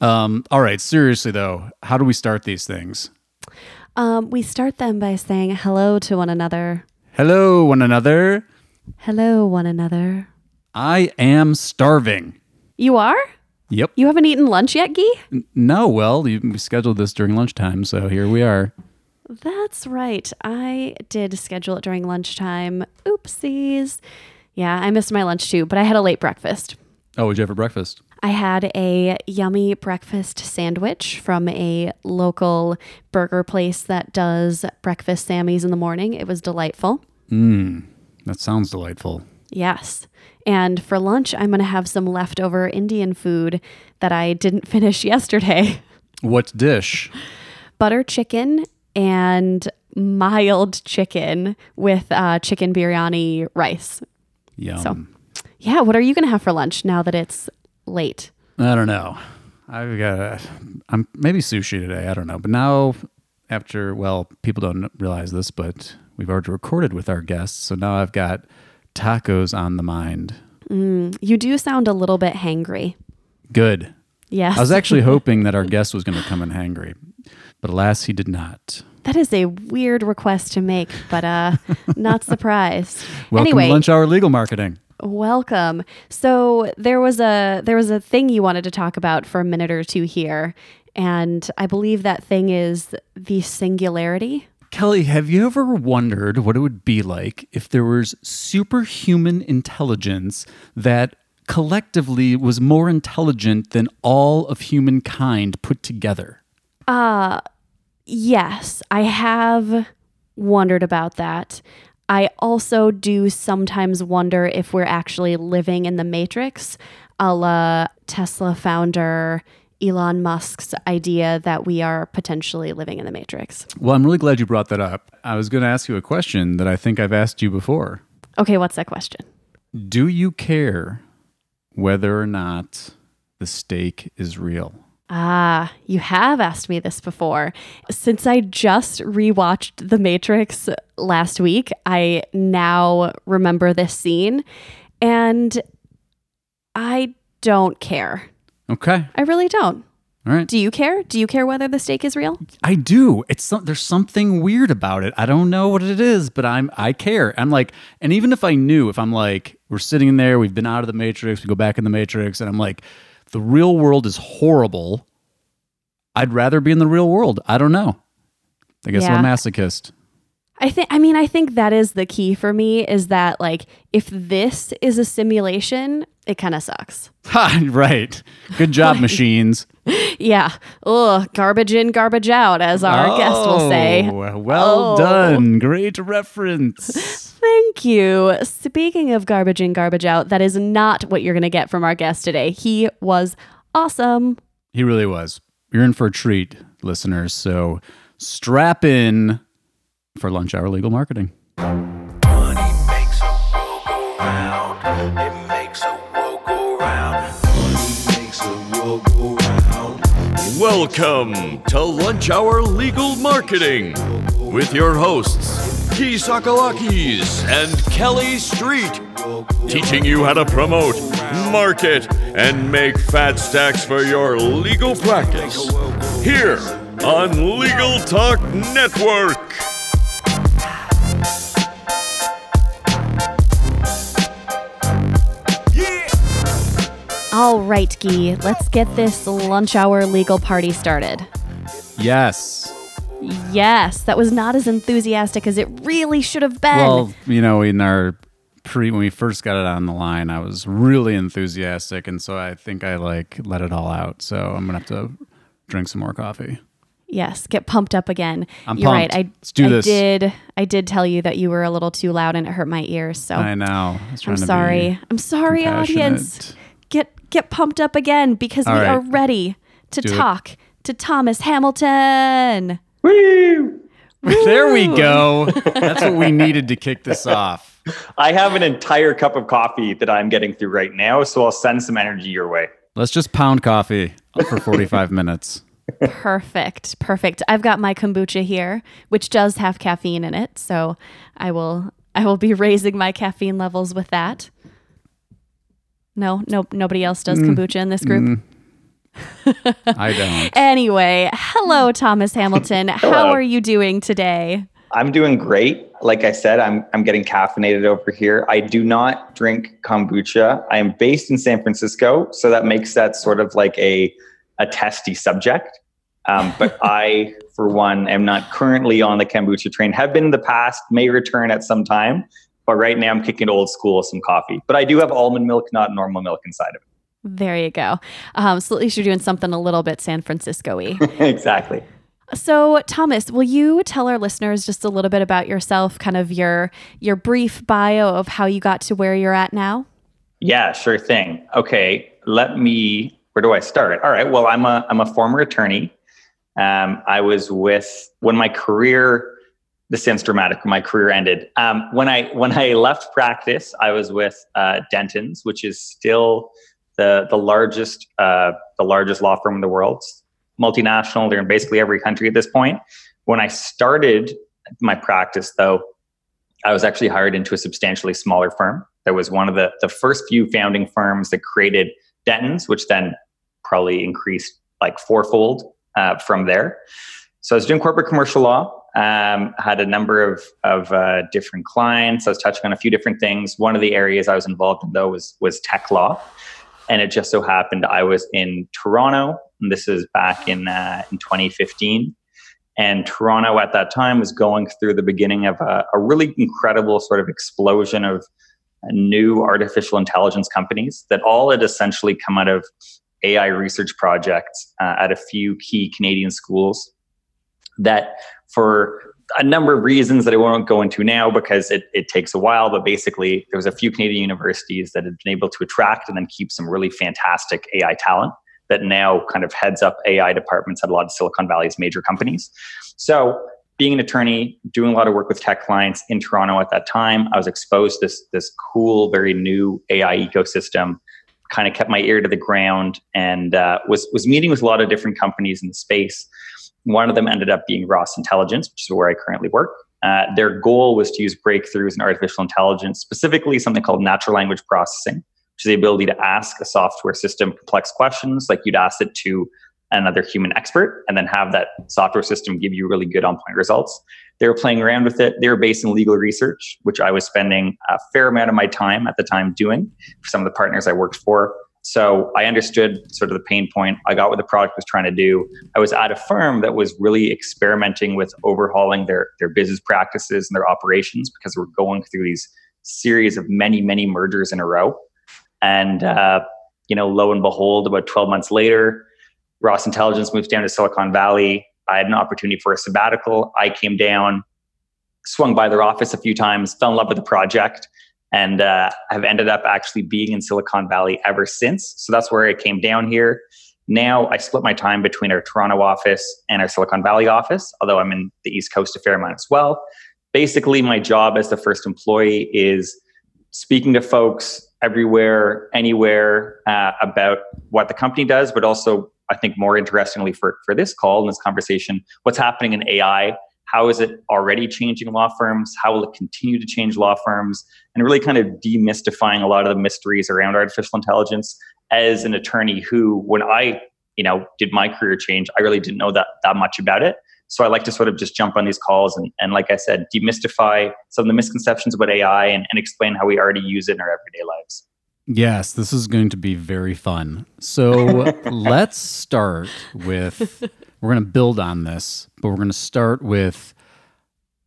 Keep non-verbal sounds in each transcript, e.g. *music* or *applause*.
Um, all right, seriously though, how do we start these things? Um, we start them by saying hello to one another. Hello, one another. Hello, one another. I am starving. You are? Yep. You haven't eaten lunch yet, Gyi? No, well, you, we scheduled this during lunchtime, so here we are. That's right. I did schedule it during lunchtime. Oopsies. Yeah, I missed my lunch too, but I had a late breakfast. Oh, what'd you have for breakfast? I had a yummy breakfast sandwich from a local burger place that does breakfast Sammys in the morning. It was delightful. Mmm, that sounds delightful. Yes. And for lunch, I'm going to have some leftover Indian food that I didn't *laughs* finish yesterday What dish? butter chicken and mild chicken with uh, chicken biryani rice. Yum. So- Yeah, what are you going to have for lunch now that it's late? I don't know. I've got. I'm maybe sushi today. I don't know. But now, after well, people don't realize this, but we've already recorded with our guests, so now I've got tacos on the mind. You do sound a little bit hangry. Good. Yes. I was actually *laughs* hoping that our guest was going to come in hangry, but alas, he did not. that is a weird request to make, but uh *laughs* not surprised. Welcome anyway, to Lunch Hour Legal Marketing. Welcome. So there was a there was a thing you wanted to talk about for a minute or two here, and I believe that thing is the singularity. Kelly, have you ever wondered what it would be like if there was superhuman intelligence that collectively was more intelligent than all of humankind put together? Uh yes, I have wondered about that. I also do sometimes wonder if we're actually living in the matrix, a la Tesla founder Elon Musk's idea that we are potentially living in the matrix. Well, I'm really glad you brought that up. I was going to ask you a question that I think I've asked you before. Okay, what's that question? Do you care whether or not the steak is real? Ah, you have asked me this before. Since I just rewatched The Matrix last week, I now remember this scene and I don't care. Okay. I really don't. All right. Do you care? Do you care whether the steak is real? I do. It's some, there's something weird about it. I don't know what it is, but I'm I care. I'm like, and even if I knew, if I'm like, we're sitting in there, we've been out of the matrix, we go back in the matrix, and I'm like, the real world is horrible. I'd rather be in the real world. I don't know. I guess I'm a masochist. I think I mean I think that is the key for me is that like if this is a simulation, it kind of sucks. *laughs* Ha! Right. Good job, machines. *laughs* Yeah. Ugh, garbage in, garbage out, as our guest will say. Oh, Well Oh. done. Great reference. *laughs* Thank you. Speaking of garbage in, garbage out, that is not what you're going to get from our guest today. He was awesome. He really was. You're in for a treat, listeners. So strap in for lunch hour legal marketing. Money makes a world go round. It makes a world go round. Money makes a world go round. Welcome to Lunch Hour Legal Marketing with your hosts, Gyi Tsakalakis and Kelly Street, teaching you how to promote, market, and make fat stacks for your legal practice. Here on Legal Talk Network. All right, Gyi, let's get this lunch hour legal party started. Yes. Yes, that was not as enthusiastic as it really should have been. Well, you know, in our pre when we first got it on the line, I was really enthusiastic, and so I think I like let it all out. So I'm gonna have to drink some more coffee. yes, get pumped up again. I'm You're pumped. right. I, Let's do I this. did. I did tell you that you were a little too loud and it hurt my ears. So I know. I I'm sorry. I'm sorry, audience. Get get pumped up again because All we right. are ready to Do it. talk to Thomas Hamilton. There we go. *laughs* That's what we needed to kick this off. I have an entire cup of coffee that I'm getting through right now, so I'll send some energy your way. Let's just pound coffee for 45 minutes. Perfect. Perfect. I've got my kombucha here, which does have caffeine in it, so I will I will be raising my caffeine levels with that. No, no nobody else does Mm. kombucha in this group. *laughs* I don't. Anyway, hello, Thomas Hamilton. How are you doing today? I'm doing great. Like I said, I'm I'm getting caffeinated over here. I do not drink kombucha. I am based in San Francisco, so that makes that sort of like a a testy subject. Um, but *laughs* I, for one, am not currently on the kombucha train. Have been in the past, may return at some time. But right now, I'm kicking old school with some coffee. But I do have almond milk, not normal milk inside of There you go. Um, so at least you're doing something a little bit San Francisco y. *laughs* exactly. So, Thomas, will you tell our listeners just a little bit about yourself, kind of your your brief bio of how you got to where you're at now? Yeah, sure thing. Okay, let me. Where do I start? All right. Well, I'm a I'm a former attorney. Um, I was with when my career. This sounds dramatic. My career ended um, when I when I left practice. I was with uh, Dentons, which is still the the largest uh, the largest law firm in the world. Multinational. They're in basically every country at this point. When I started my practice, though, I was actually hired into a substantially smaller firm. That was one of the, the first few founding firms that created Dentons, which then probably increased like fourfold uh, from there. So I was doing corporate commercial law, um, had a number of, of uh, different clients. I was touching on a few different things. One of the areas I was involved in, though, was, was tech law. And it just so happened I was in Toronto, and this is back in, uh, in 2015. And Toronto at that time was going through the beginning of a, a really incredible sort of explosion of new artificial intelligence companies that all had essentially come out of AI research projects uh, at a few key Canadian schools that for a number of reasons that I won't go into now because it, it takes a while, but basically there was a few Canadian universities that had been able to attract and then keep some really fantastic AI talent that now kind of heads up AI departments at a lot of Silicon Valley's major companies. So being an attorney, doing a lot of work with tech clients in Toronto at that time, I was exposed to this, this cool, very new AI ecosystem, kind of kept my ear to the ground and uh, was, was meeting with a lot of different companies in the space. One of them ended up being Ross Intelligence, which is where I currently work. Uh, their goal was to use breakthroughs in artificial intelligence, specifically something called natural language processing, which is the ability to ask a software system complex questions like you'd ask it to another human expert and then have that software system give you really good on point results. They were playing around with it. They were based in legal research, which I was spending a fair amount of my time at the time doing for some of the partners I worked for. So I understood sort of the pain point. I got what the product was trying to do. I was at a firm that was really experimenting with overhauling their, their business practices and their operations because we're going through these series of many, many mergers in a row. And, uh, you know, lo and behold, about 12 months later, Ross Intelligence moves down to Silicon Valley. I had an opportunity for a sabbatical. I came down, swung by their office a few times, fell in love with the project, and uh, have ended up actually being in Silicon Valley ever since. So that's where I came down here. Now I split my time between our Toronto office and our Silicon Valley office, although I'm in the East Coast a fair amount as well. Basically, my job as the first employee is speaking to folks everywhere, anywhere uh, about what the company does, but also I think more interestingly for, for this call and this conversation, what's happening in AI? How is it already changing law firms? How will it continue to change law firms? And really kind of demystifying a lot of the mysteries around artificial intelligence as an attorney who, when I, you know, did my career change, I really didn't know that that much about it. So I like to sort of just jump on these calls and, and like I said, demystify some of the misconceptions about AI and, and explain how we already use it in our everyday lives. Yes, this is going to be very fun. So *laughs* let's start with we're going to build on this, but we're going to start with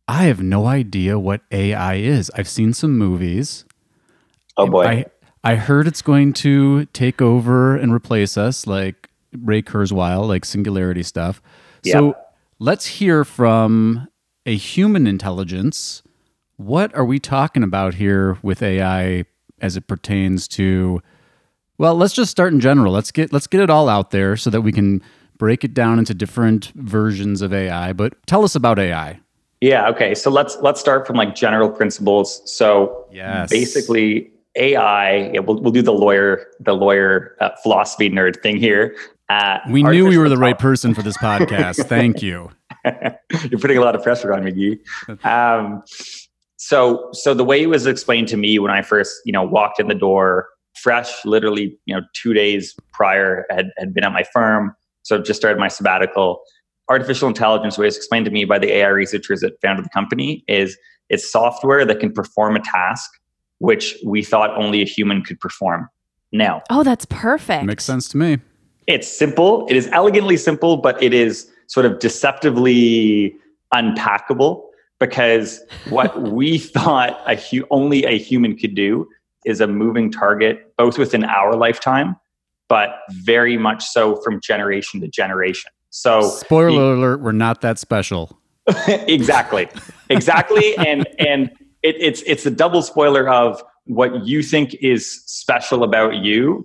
I have no idea what AI is. I've seen some movies. Oh boy. I I heard it's going to take over and replace us like Ray Kurzweil, like singularity stuff. So let's hear from a human intelligence. What are we talking about here with AI as it pertains to well, let's just start in general. Let's get let's get it all out there so that we can break it down into different versions of AI. But tell us about AI. Yeah. Okay. So let's let's start from like general principles. So Yes. basically, AI. Yeah, we'll we'll do the lawyer the lawyer uh, philosophy nerd thing here. Uh, We knew we were the right person for this podcast. Thank you. *laughs* You're putting a lot of pressure on me, Gyi. *laughs* Um, so, so the way it was explained to me when I first, you know, walked in the door fresh, literally, you know, two days prior, had, had been at my firm. So just started my sabbatical. Artificial intelligence, was explained to me by the AI researchers that founded the company, is it's software that can perform a task which we thought only a human could perform. Now, Oh, that's perfect. Makes sense to me. it's simple. It is elegantly simple, but it is sort of deceptively unpackable because what *laughs* we thought a hu- only a human could do is a moving target, both within our lifetime, but very much so from generation to generation. So, Spoiler alert, we're not that special. *laughs* exactly, exactly, *laughs* and and it, it's it's a double spoiler of what you think is special about you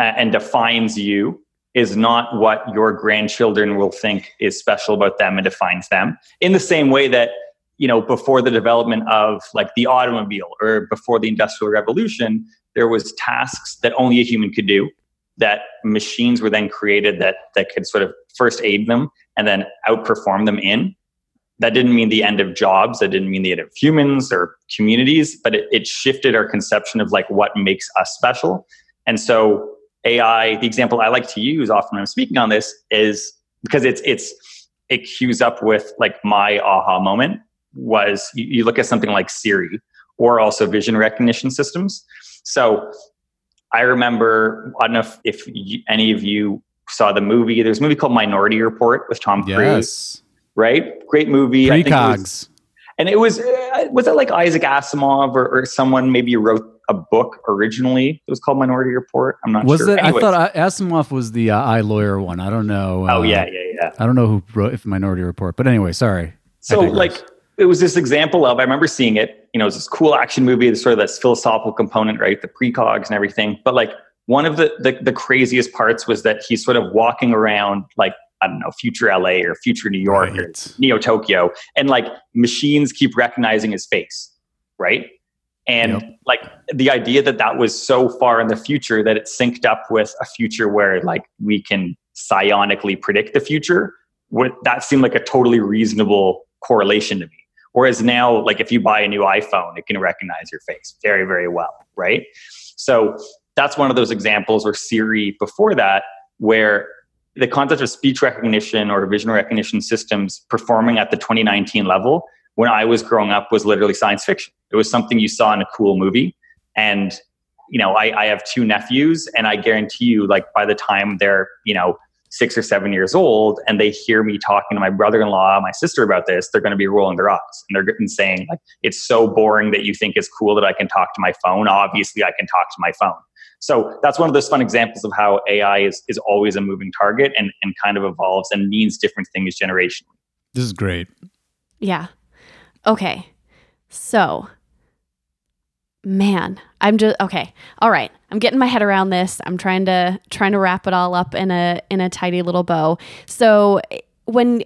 uh, and defines you is not what your grandchildren will think is special about them and defines them. In the same way that you know before the development of like the automobile or before the industrial revolution, there was tasks that only a human could do that machines were then created that that could sort of first aid them and then outperform them in. That didn't mean the end of jobs that didn't mean the end of humans or communities but it, it shifted our conception of like what makes us special. And so ai the example i like to use often when i'm speaking on this is because it's it's it cues up with like my aha moment was you, you look at something like siri or also vision recognition systems so i remember i don't know if, if you, any of you saw the movie there's a movie called minority report with tom cruise Yes. right? Great movie. I think it was- Precogs. and it was uh, was it like Isaac Asimov or, or someone maybe wrote a book originally? It was called Minority Report. I'm not Was sure. it? I thought Asimov was the uh, I lawyer one. I don't know. oh uh, yeah, yeah, yeah. I don't know who wrote if Minority Report, but anyway, sorry. So like it was this example of I remember seeing it. You know, it was this cool action movie. There's sort of this philosophical component, right? The precogs and everything. But like one of the, the the craziest parts was that he's sort of walking around like I don't know, future LA or future New York or Neo Tokyo, and like machines keep recognizing his face, right? And Yep. like the idea that that was so far in the future that it synced up with a future where like we can psionically predict the future, would that seemed like a totally reasonable correlation to me. Whereas now, like if you buy a new iPhone, it can recognize your face very, very well, right? So that's one of those examples, or Siri before that, where the concept of speech recognition or vision recognition systems performing at the 2019 level when I was growing up was literally science fiction. It was something you saw in a cool movie. And, you know, I, I have two nephews, and I guarantee you, like, by the time they're, you know, six or seven years old and they hear me talking to my brother-in-law, my sister about this, they're going to be rolling their eyes and they're going to saying like, "It's so boring that you think it's cool that I can talk to my phone. Obviously, I can talk to my phone." So that's one of those fun examples of how AI is is always a moving target and and kind of evolves and means different things generationally. This is great. Yeah. Okay. So, man, I'm just okay. All right. I'm getting my head around this. I'm trying to trying to wrap it all up in a in a tidy little bow. So, when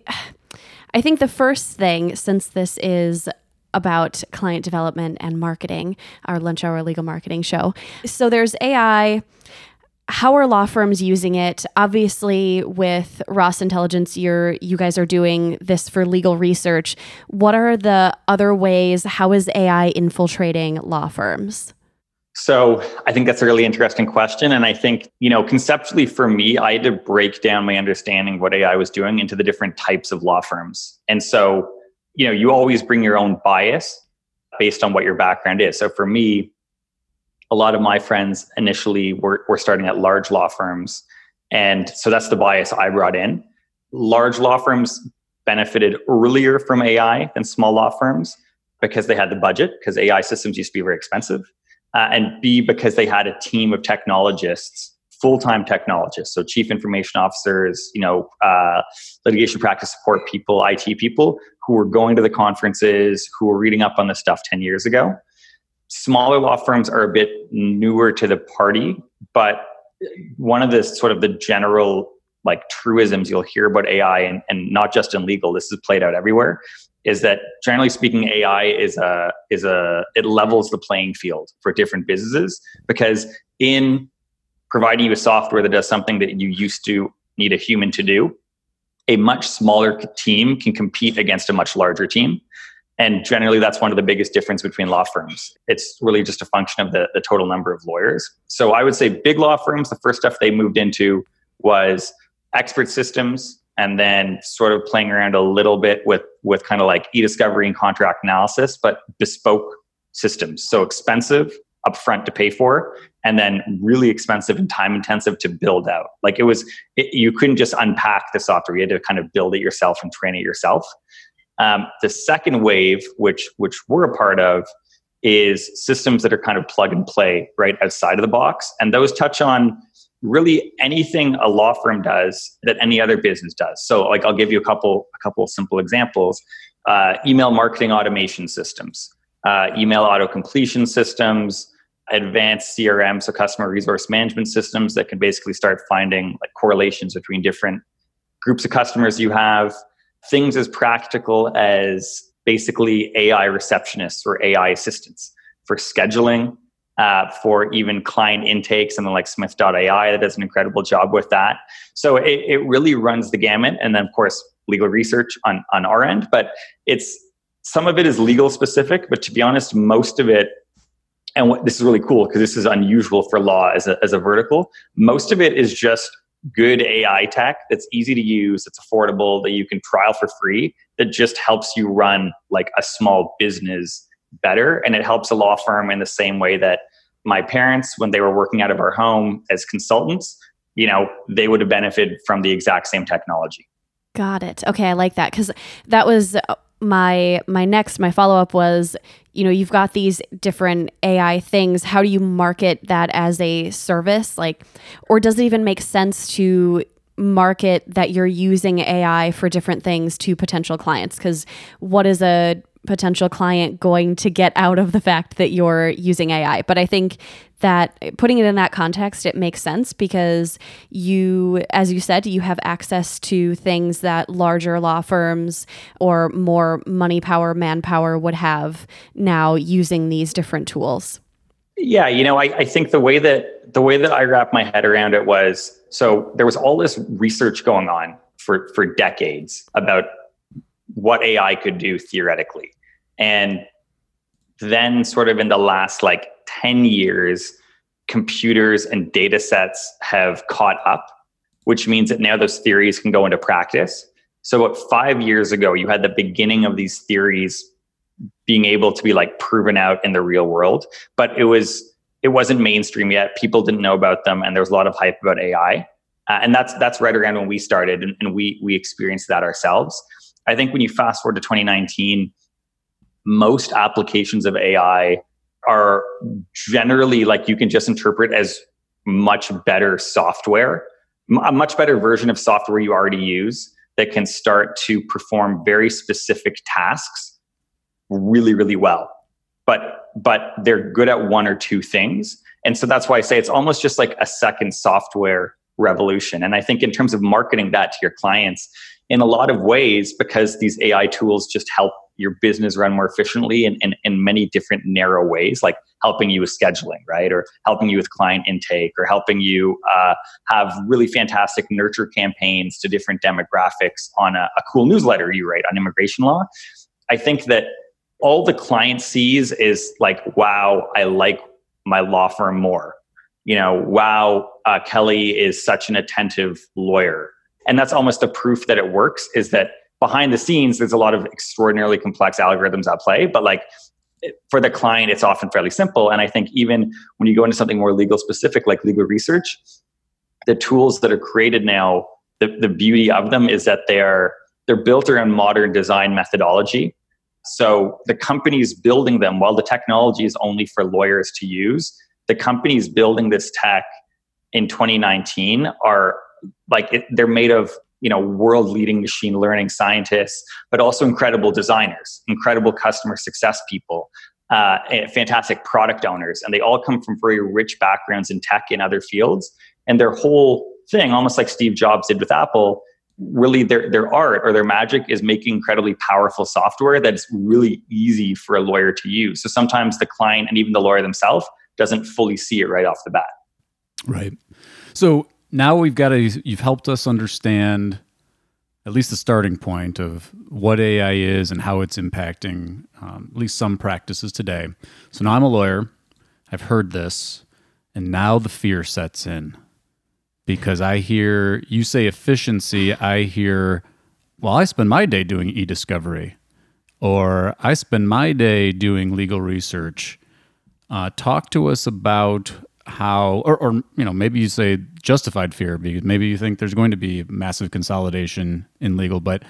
I think the first thing since this is about client development and marketing, our lunch hour legal marketing show. So there's AI how are law firms using it obviously with ross intelligence you're you guys are doing this for legal research what are the other ways how is ai infiltrating law firms So I think that's a really interesting question. And I think, you know, conceptually for me, I had to break down my understanding of what AI was doing into the different types of law firms. And so, you know, you always bring your own bias based on what your background is. So for me, a lot of my friends initially were, were starting at large law firms. And so that's the bias I brought in. Large law firms benefited earlier from AI than small law firms because they had the budget, because AI systems used to be very expensive uh, and B, because they had a team of technologists, full-time technologists, so chief information officers, you know, uh, litigation practice support people, IT people, who were going to the conferences, who were reading up on this stuff 10 years ago. Smaller law firms are a bit newer to the party, but one of the sort of the general like truisms you'll hear about AI and, and not just in legal, this is played out everywhere, is that generally speaking, AI is a is a it levels the playing field for different businesses because in providing you a software that does something that you used to need a human to do, a much smaller team can compete against a much larger team. And generally, that's one of the biggest difference between law firms. It's really just a function of the, the total number of lawyers. So I would say big law firms, the first stuff they moved into was expert systems and then sort of playing around a little bit with with kind of like e-discovery and contract analysis, but bespoke systems. So expensive upfront to pay for and then really expensive and time intensive to build out. Like it was, it, you couldn't just unpack the software. You had to kind of build it yourself and train it yourself. Um, the second wave, which which we're a part of, is systems that are kind of plug and play right outside of the box, and those touch on really anything a law firm does that any other business does. So, like, I'll give you a couple a couple simple examples: uh, email marketing automation systems, uh, email auto completion systems, advanced CRM, so customer resource management systems that can basically start finding like correlations between different groups of customers you have things as practical as basically AI receptionists or AI assistants for scheduling, uh, for even client intake, something like Smith.ai that does an incredible job with that. So it, it really runs the gamut. And then, of course, legal research on, on our end. But it's some of it is legal specific, but to be honest, most of it and what, this is really cool because this is unusual for law as a, as a vertical. Most of it is just good AI tech that's easy to use, that's affordable, that you can trial for free, that just helps you run like a small business better. And it helps a law firm in the same way that my parents, when they were working out of our home as consultants, you know, they would have benefited from the exact same technology. Got it. Okay, I like that because that was my my next my follow up was you know you've got these different AI things. How do you market that as a service? Like or does it even make sense to market that you're using AI for different things to potential clients? Cuz what is a potential client going to get out of the fact that you're using AI. But I think that putting it in that context, it makes sense because you, as you said, you have access to things that larger law firms or more money power, manpower would have now using these different tools. Yeah, you know, I, I think the way that the way that I wrapped my head around it was so there was all this research going on for for decades about what AI could do theoretically. And then, sort of in the last like 10 years, computers and data sets have caught up, which means that now those theories can go into practice. So, about five years ago, you had the beginning of these theories being able to be like proven out in the real world, but it was it wasn't mainstream yet. People didn't know about them, and there was a lot of hype about AI. Uh, and that's that's right around when we started, and, and we we experienced that ourselves. I think when you fast forward to 2019, most applications of AI are generally like you can just interpret as much better software, a much better version of software you already use that can start to perform very specific tasks really, really well. But but they're good at one or two things. And so that's why I say it's almost just like a second software revolution. And I think in terms of marketing that to your clients, in a lot of ways, because these AI tools just help your business run more efficiently in, in, in many different narrow ways, like helping you with scheduling, right? Or helping you with client intake, or helping you uh, have really fantastic nurture campaigns to different demographics on a, a cool newsletter you write on immigration law. I think that all the client sees is like, wow, I like my law firm more. You know, wow, uh, Kelly is such an attentive lawyer. And that's almost the proof that it works is that behind the scenes, there's a lot of extraordinarily complex algorithms at play, but like for the client, it's often fairly simple. And I think even when you go into something more legal specific, like legal research, the tools that are created now, the, the beauty of them is that they're they're built around modern design methodology. So the companies building them, while the technology is only for lawyers to use, the companies building this tech in 2019 are like it, they're made of you know world leading machine learning scientists but also incredible designers incredible customer success people uh, fantastic product owners. And they all come from very rich backgrounds in tech and other fields. And their whole thing almost like steve jobs did with apple really their, their art or their magic is making incredibly powerful software that's really easy for a lawyer to use. So sometimes the client and even the lawyer themselves doesn't fully see it right off the bat. Right. So now we've got to you've helped us understand at least the starting point of what AI is and how it's impacting um, at least some practices today. So now I'm a lawyer. I've heard this, and now the fear sets in because I hear you say efficiency. I hear, well, I spend my day doing e discovery, or I spend my day doing legal research. Uh, talk to us about how, or, or you know, maybe you say justified fear because maybe you think there's going to be massive consolidation in legal, but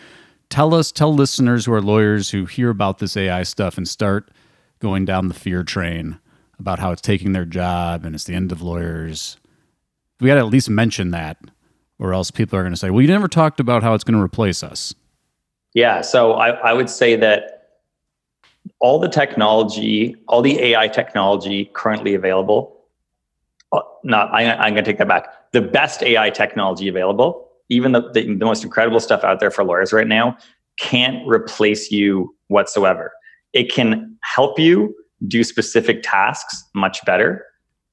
tell us, tell listeners who are lawyers who hear about this AI stuff and start going down the fear train about how it's taking their job and it's the end of lawyers. We got to at least mention that, or else people are going to say, well, you never talked about how it's going to replace us. Yeah. So I, I would say that all the technology, all the AI technology currently available, Oh, not, I, I'm going to take that back. The best AI technology available, even the, the, the most incredible stuff out there for lawyers right now, can't replace you whatsoever. It can help you do specific tasks much better.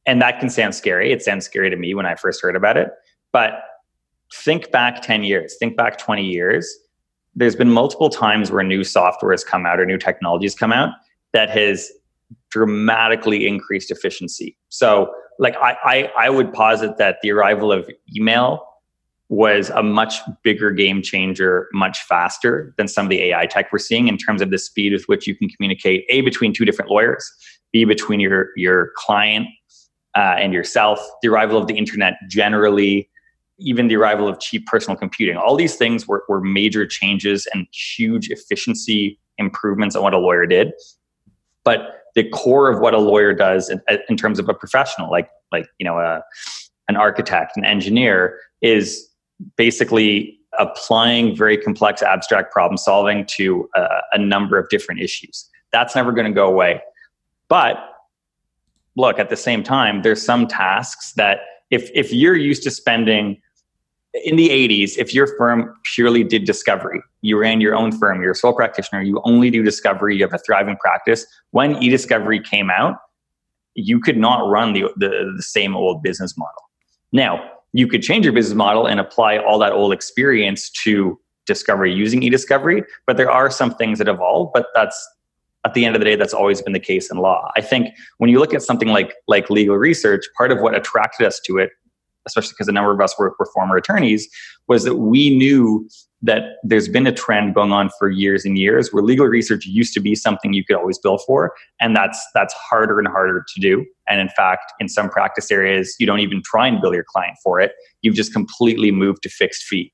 And that can sound scary. It sounds scary to me when I first heard about it. But think back 10 years, think back 20 years. There's been multiple times where new software has come out or new technologies come out that has dramatically increased efficiency. So, like, I, I, I would posit that the arrival of email was a much bigger game changer, much faster than some of the AI tech we're seeing in terms of the speed with which you can communicate a between two different lawyers, b between your your client uh, and yourself. The arrival of the internet generally, even the arrival of cheap personal computing, all these things were, were major changes and huge efficiency improvements on what a lawyer did. But the core of what a lawyer does in, uh, in terms of a professional, like like you know a an architect, an engineer, is basically applying very complex abstract problem solving to a, a number of different issues. That's never going to go away. But look, at the same time, there's some tasks that if if you're used to spending in the 80s, if your firm purely did discovery, you ran your own firm, you're a sole practitioner, you only do discovery, you have a thriving practice. When e-discovery came out, you could not run the, the, the same old business model. Now, you could change your business model and apply all that old experience to discovery using e-discovery but there are some things that evolve but that's at the end of the day that's always been the case in law i think when you look at something like like legal research part of what attracted us to it especially because a number of us were, were former attorneys was that we knew that there's been a trend going on for years and years where legal research used to be something you could always bill for and that's that's harder and harder to do. And in fact in some practice areas you don't even try and bill your client for it. You've just completely moved to fixed fee.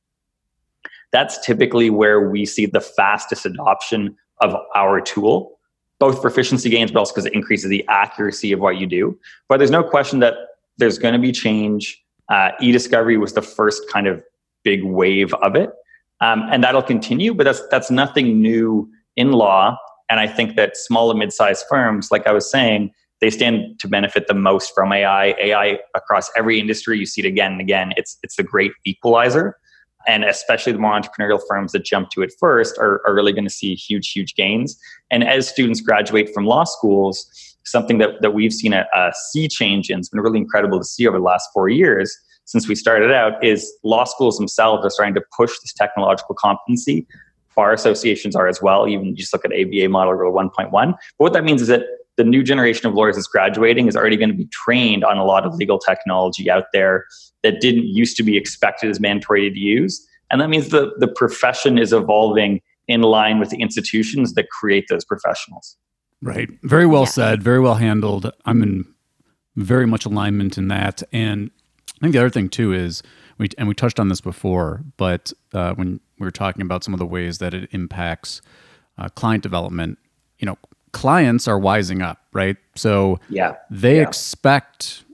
That's typically where we see the fastest adoption of our tool both for efficiency gains but also because it increases the accuracy of what you do. But there's no question that there's going to be change uh, e-discovery was the first kind of big wave of it um, and that'll continue. But that's that's nothing new in law. And I think that small and mid-sized firms, like I was saying, they stand to benefit the most from AI. AI across every industry, you see it again and again. It's it's the great equalizer. And especially the more entrepreneurial firms that jump to it first are, are really going to see huge, huge gains. And as students graduate from law schools, something that, that we've seen a, a sea change in, it's been really incredible to see over the last four years, since we started out is law schools themselves are starting to push this technological competency. Bar associations are as well. Even just look at ABA Model Rule 1.1. But what that means is that the new generation of lawyers that's graduating is already going to be trained on a lot of legal technology out there that didn't used to be expected as mandatory to use. And that means the, the profession is evolving in line with the institutions that create those professionals. Right. Very well yeah. said. Very well handled. I'm in very much alignment in that. And I think the other thing too is we and we touched on this before, but uh, when we were talking about some of the ways that it impacts uh, client development, you know, clients are wising up, right? So yeah, they yeah. expect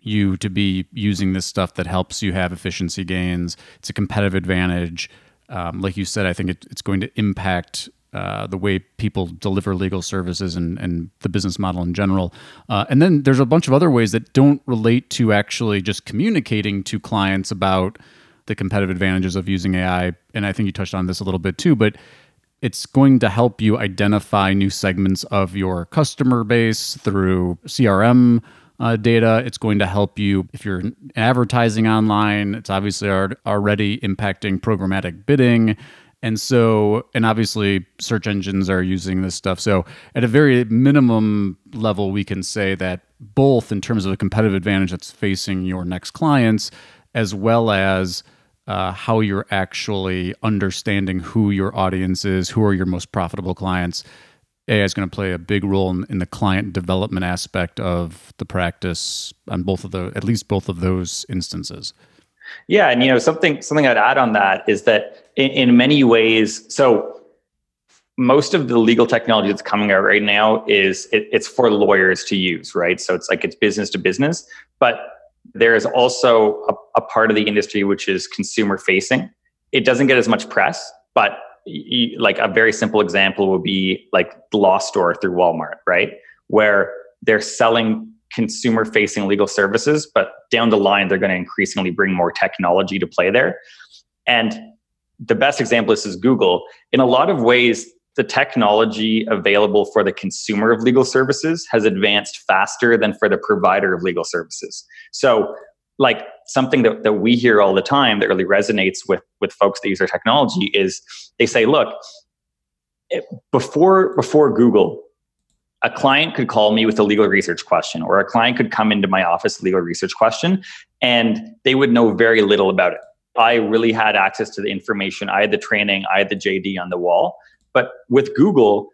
you to be using this stuff that helps you have efficiency gains. It's a competitive advantage. Um, like you said, I think it, it's going to impact uh, the way people deliver legal services and, and the business model in general. Uh, and then there's a bunch of other ways that don't relate to actually just communicating to clients about the competitive advantages of using AI. And I think you touched on this a little bit too, but it's going to help you identify new segments of your customer base through CRM uh, data. It's going to help you if you're advertising online. It's obviously already impacting programmatic bidding. And so, and obviously, search engines are using this stuff. So, at a very minimum level, we can say that both in terms of the competitive advantage that's facing your next clients, as well as uh, how you're actually understanding who your audience is, who are your most profitable clients. AI is going to play a big role in, in the client development aspect of the practice on both of the, at least both of those instances. Yeah, and you know something something I'd add on that is that in, in many ways, so most of the legal technology that's coming out right now is it, it's for lawyers to use, right? So it's like it's business to business, but there is also a, a part of the industry which is consumer facing. It doesn't get as much press, but like a very simple example would be like the law store through Walmart, right? Where they're selling consumer facing legal services, but down the line, they're going to increasingly bring more technology to play there. And the best example is, is Google. In a lot of ways, the technology available for the consumer of legal services has advanced faster than for the provider of legal services. So, like something that, that we hear all the time that really resonates with with folks that use our technology is they say, look, before before Google, a client could call me with a legal research question, or a client could come into my office legal research question, and they would know very little about it. I really had access to the information. I had the training. I had the JD on the wall. But with Google,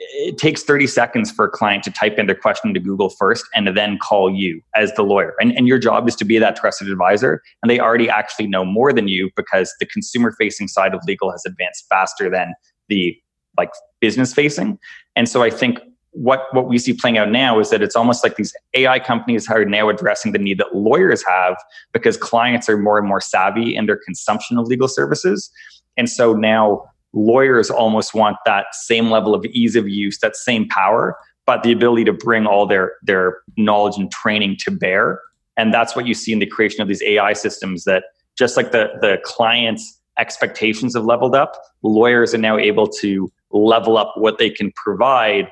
it takes 30 seconds for a client to type in their question to Google first and then call you as the lawyer. And, and your job is to be that trusted advisor. And they already actually know more than you because the consumer facing side of legal has advanced faster than the like business facing. And so I think what what we see playing out now is that it's almost like these AI companies are now addressing the need that lawyers have because clients are more and more savvy in their consumption of legal services. And so now lawyers almost want that same level of ease of use, that same power, but the ability to bring all their their knowledge and training to bear. And that's what you see in the creation of these AI systems that just like the the clients expectations have leveled up, lawyers are now able to level up what they can provide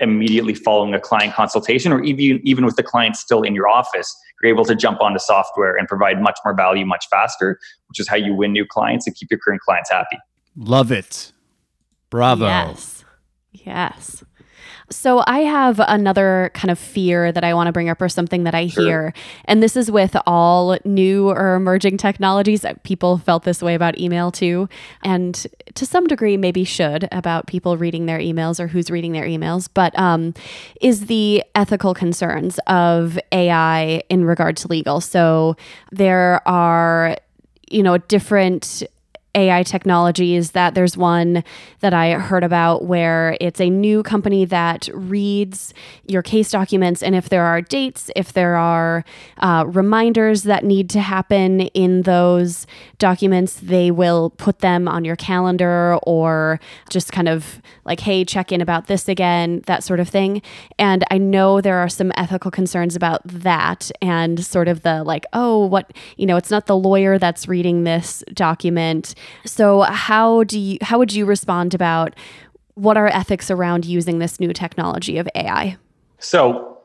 immediately following a client consultation or even even with the client still in your office you're able to jump onto software and provide much more value much faster which is how you win new clients and keep your current clients happy Love it. Bravo. Yes. Yes. So I have another kind of fear that I want to bring up or something that I Sure. hear. And this is with all new or emerging technologies. People felt this way about email too. And to some degree, maybe should about people reading their emails or who's reading their emails. But um, is the ethical concerns of AI in regard to legal. So there are, you know, different AI technologies that there's one that I heard about where it's a new company that reads your case documents. And if there are dates, if there are uh, reminders that need to happen in those documents, they will put them on your calendar or just kind of like, hey, check in about this again, that sort of thing. And I know there are some ethical concerns about that and sort of the like, oh, what, you know, it's not the lawyer that's reading this document. So how do you how would you respond about what are ethics around using this new technology of AI? So,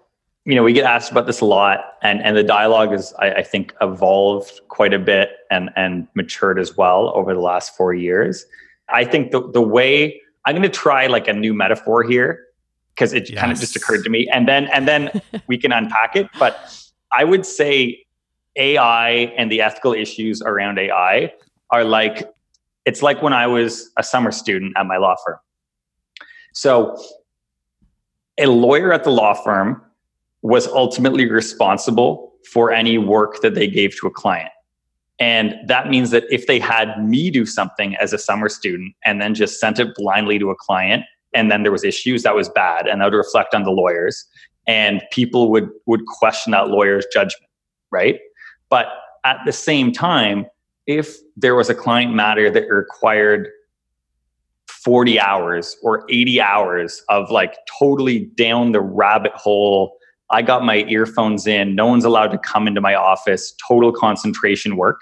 you know, we get asked about this a lot, and and the dialogue is, I, I think, evolved quite a bit and and matured as well over the last four years. I think the the way I'm going to try like a new metaphor here because it kind of just occurred to me, and then and then *laughs* we can unpack it. But I would say AI and the ethical issues around AI are like it's like when I was a summer student at my law firm. So a lawyer at the law firm was ultimately responsible for any work that they gave to a client. And that means that if they had me do something as a summer student and then just sent it blindly to a client and then there was issues, that was bad and that would reflect on the lawyers and people would would question that lawyer's judgment, right? But at the same time, if there was a client matter that required 40 hours or 80 hours of like totally down the rabbit hole. I got my earphones in. No one's allowed to come into my office. Total concentration work.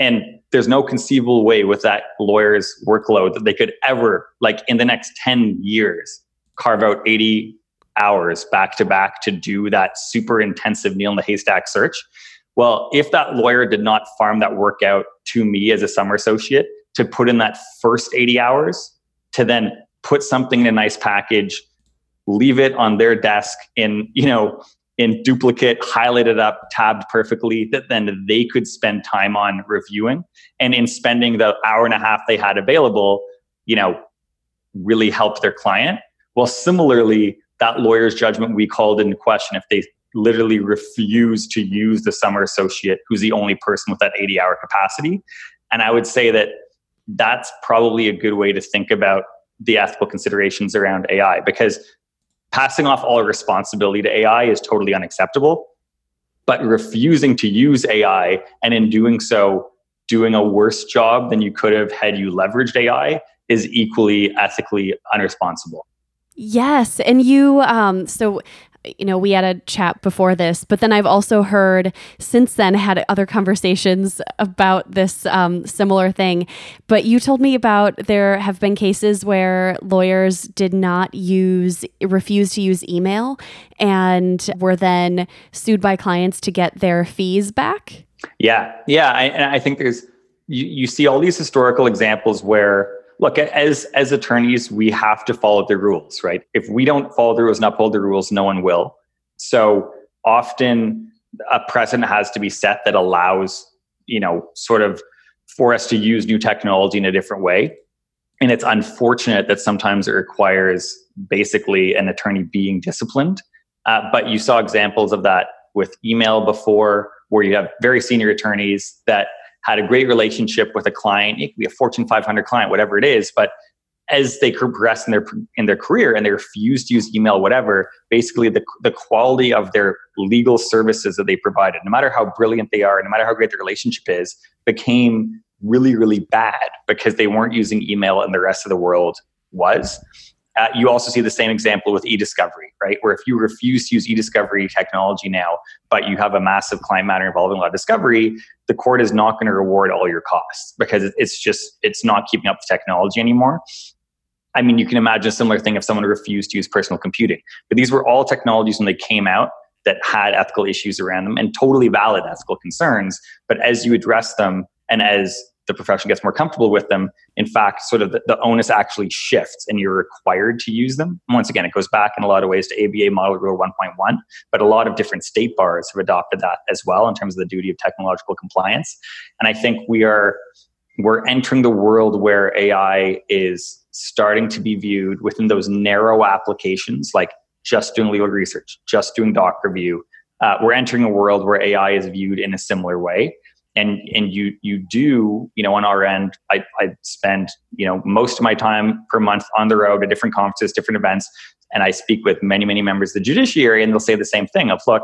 And there's no conceivable way with that lawyer's workload that they could ever, like in the next 10 years, carve out 80 hours back to back to do that super intensive needle in the haystack search. Well, if that lawyer did not farm that work out to me as a summer associate to put in that first 80 hours to then put something in a nice package, leave it on their desk in, you know, in duplicate, highlighted up, tabbed perfectly, that then they could spend time on reviewing. And in spending the hour and a half they had available, you know, really help their client. Well, similarly, that lawyer's judgment we called into question if they literally refuse to use the summer associate who's the only person with that 80 hour capacity. And I would say that that's probably a good way to think about the ethical considerations around AI because passing off all responsibility to AI is totally unacceptable. But refusing to use AI and in doing so, doing a worse job than you could have had you leveraged AI is equally ethically unresponsible. Yes. And you, um, so you know, we had a chat before this, but then I've also heard since then had other conversations about this um, similar thing. But you told me about there have been cases where lawyers did not use, refused to use email and were then sued by clients to get their fees back. Yeah. Yeah. I, and I think there's, you, you see all these historical examples where look as as attorneys we have to follow the rules right? If we don't follow the rules and uphold the rules no one will. So often a precedent has to be set that allows you know sort of for us to use new technology in a different way. And it's unfortunate that sometimes it requires basically an attorney being disciplined. Uh, but you saw examples of that with email before where you have very senior attorneys that had a great relationship with a client. It could be a Fortune 500 client, whatever it is. But as they progress in their in their career and they refuse to use email, whatever, basically the the quality of their legal services that they provided, no matter how brilliant they are, no matter how great their relationship is, became really really bad because they weren't using email and the rest of the world was. Uh, you also see the same example with e-discovery, right? Where if you refuse to use e-discovery technology now, but you have a massive client matter involving a lot of discovery, the court is not going to reward all your costs because it's just it's not keeping up the technology anymore. I mean, you can imagine a similar thing if someone refused to use personal computing. But these were all technologies when they came out that had ethical issues around them and totally valid ethical concerns. But as you address them and as the profession gets more comfortable with them, in fact, sort of the, the, onus actually shifts and you're required to use them. Once again, it goes back in a lot of ways to ABA Model Rule 1.1, but a lot of different state bars have adopted that as well in terms of the duty of technological compliance. And I think we are we're entering the world where AI is starting to be viewed within those narrow applications, like just doing legal research, just doing doc review. Uh, we're entering a world where AI is viewed in a similar way and and you you do you know on our end I, I spend you know most of my time per month on the road at different conferences different events and i speak with many many members of the judiciary and they'll say the same thing of look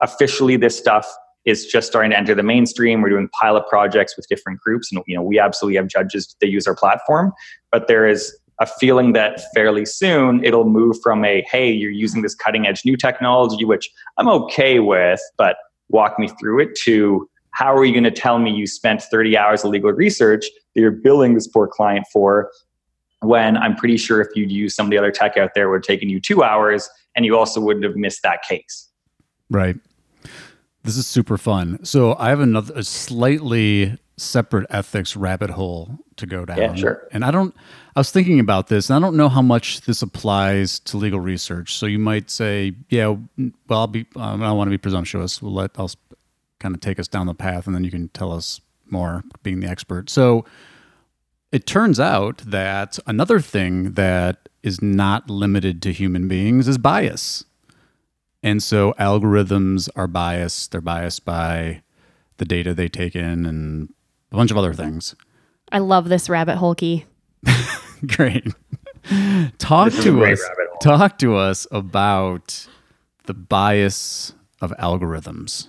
officially this stuff is just starting to enter the mainstream. We're doing pilot projects with different groups and you know we absolutely have judges that use our platform but there is a feeling that fairly soon it'll move from a hey you're using this cutting edge new technology which i'm okay with but walk me through it to how are you going to tell me you spent 30 hours of legal research that you're billing this poor client for when I'm pretty sure if you'd used some of the other tech out there would have taken you two hours and you also wouldn't have missed that case. Right. This is super fun. So I have another a slightly separate ethics rabbit hole to go down. Yeah, sure. And I don't I was thinking about this and I don't know how much this applies to legal research. So you might say, yeah, well I'll be um, I don't want to be presumptuous. We'll let I'll kind of take us down the path and then you can tell us more being the expert. So it turns out that another thing that is not limited to human beings is bias. And so algorithms are biased. They're biased by the data they take in and a bunch of other things. I love this rabbit hole key. *laughs* Great. Talk to us. Talk to us about the bias of algorithms.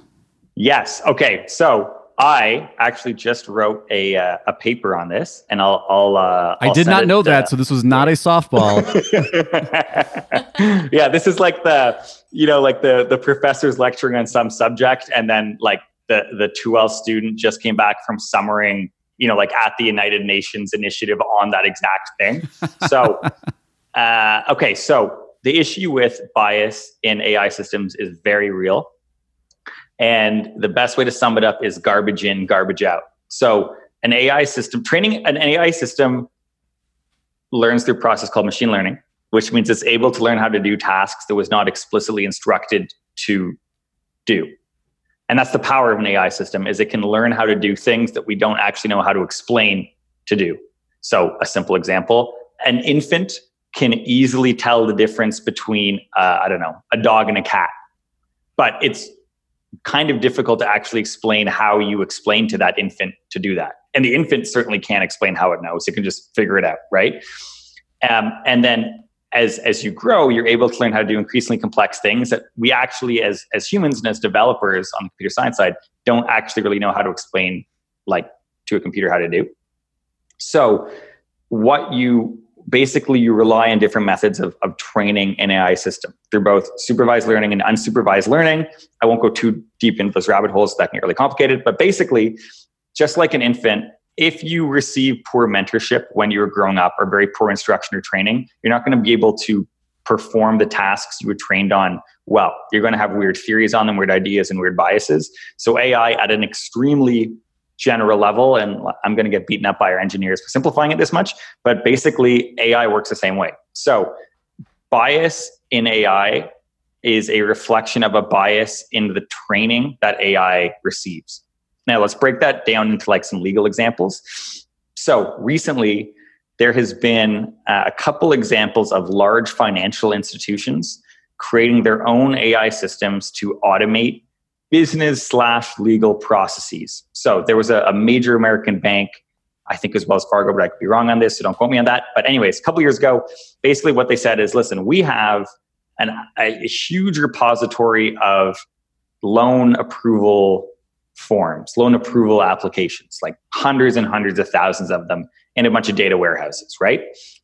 Yes. Okay. So I actually just wrote a uh, a paper on this, and I'll I'll. Uh, I I'll did not know to, that, so this was not a softball. *laughs* yeah, this is like the you know like the the professor's lecturing on some subject, and then like the the 2L student just came back from summering you know like at the United Nations initiative on that exact thing. *laughs* So uh, okay, so the issue with bias in AI systems is very real. And the best way to sum it up is garbage in, garbage out. So, an AI system, training an AI system learns through a process called machine learning, which means it's able to learn how to do tasks that was not explicitly instructed to do. And that's the power of an AI system is it can learn how to do things that we don't actually know how to explain to do. So, a simple example, an infant can easily tell the difference between uh, I don't know, a dog and a cat. But it's kind of difficult to actually explain how you explain to that infant to do that. And the infant certainly can't explain how it knows. It can just figure it out, right? Um, and then as as you grow, you're able to learn how to do increasingly complex things that we actually, as as humans and as developers on the computer science side, don't actually really know how to explain, like to a computer how to do. So, what you basically you rely on different methods of, of training an AI system through both supervised learning and unsupervised learning. I won't go too deep into those rabbit holes, that can get really complicated. But basically, just like an infant, if you receive poor mentorship when you were growing up or very poor instruction or training, you're not going to be able to perform the tasks you were trained on well. You're going to have weird theories on them, weird ideas, and weird biases. So AI at an extremely general level, and I'm going to get beaten up by our engineers for simplifying it this much, but basically AI works the same way. So bias in AI is a reflection of a bias in the training that AI receives. Now let's break that down into like some legal examples. So recently, there has been uh, a couple examples of large financial institutions creating their own AI systems to automate business slash legal processes. So there was a, a, major American bank, I think as Wells Fargo, but I could be wrong on this, so don't quote me on that. But anyways, a couple years ago, basically what they said is, listen, we have an, a, a huge repository of loan approval forms, loan approval applications, like hundreds and hundreds of thousands of them in a bunch of data warehouses, right?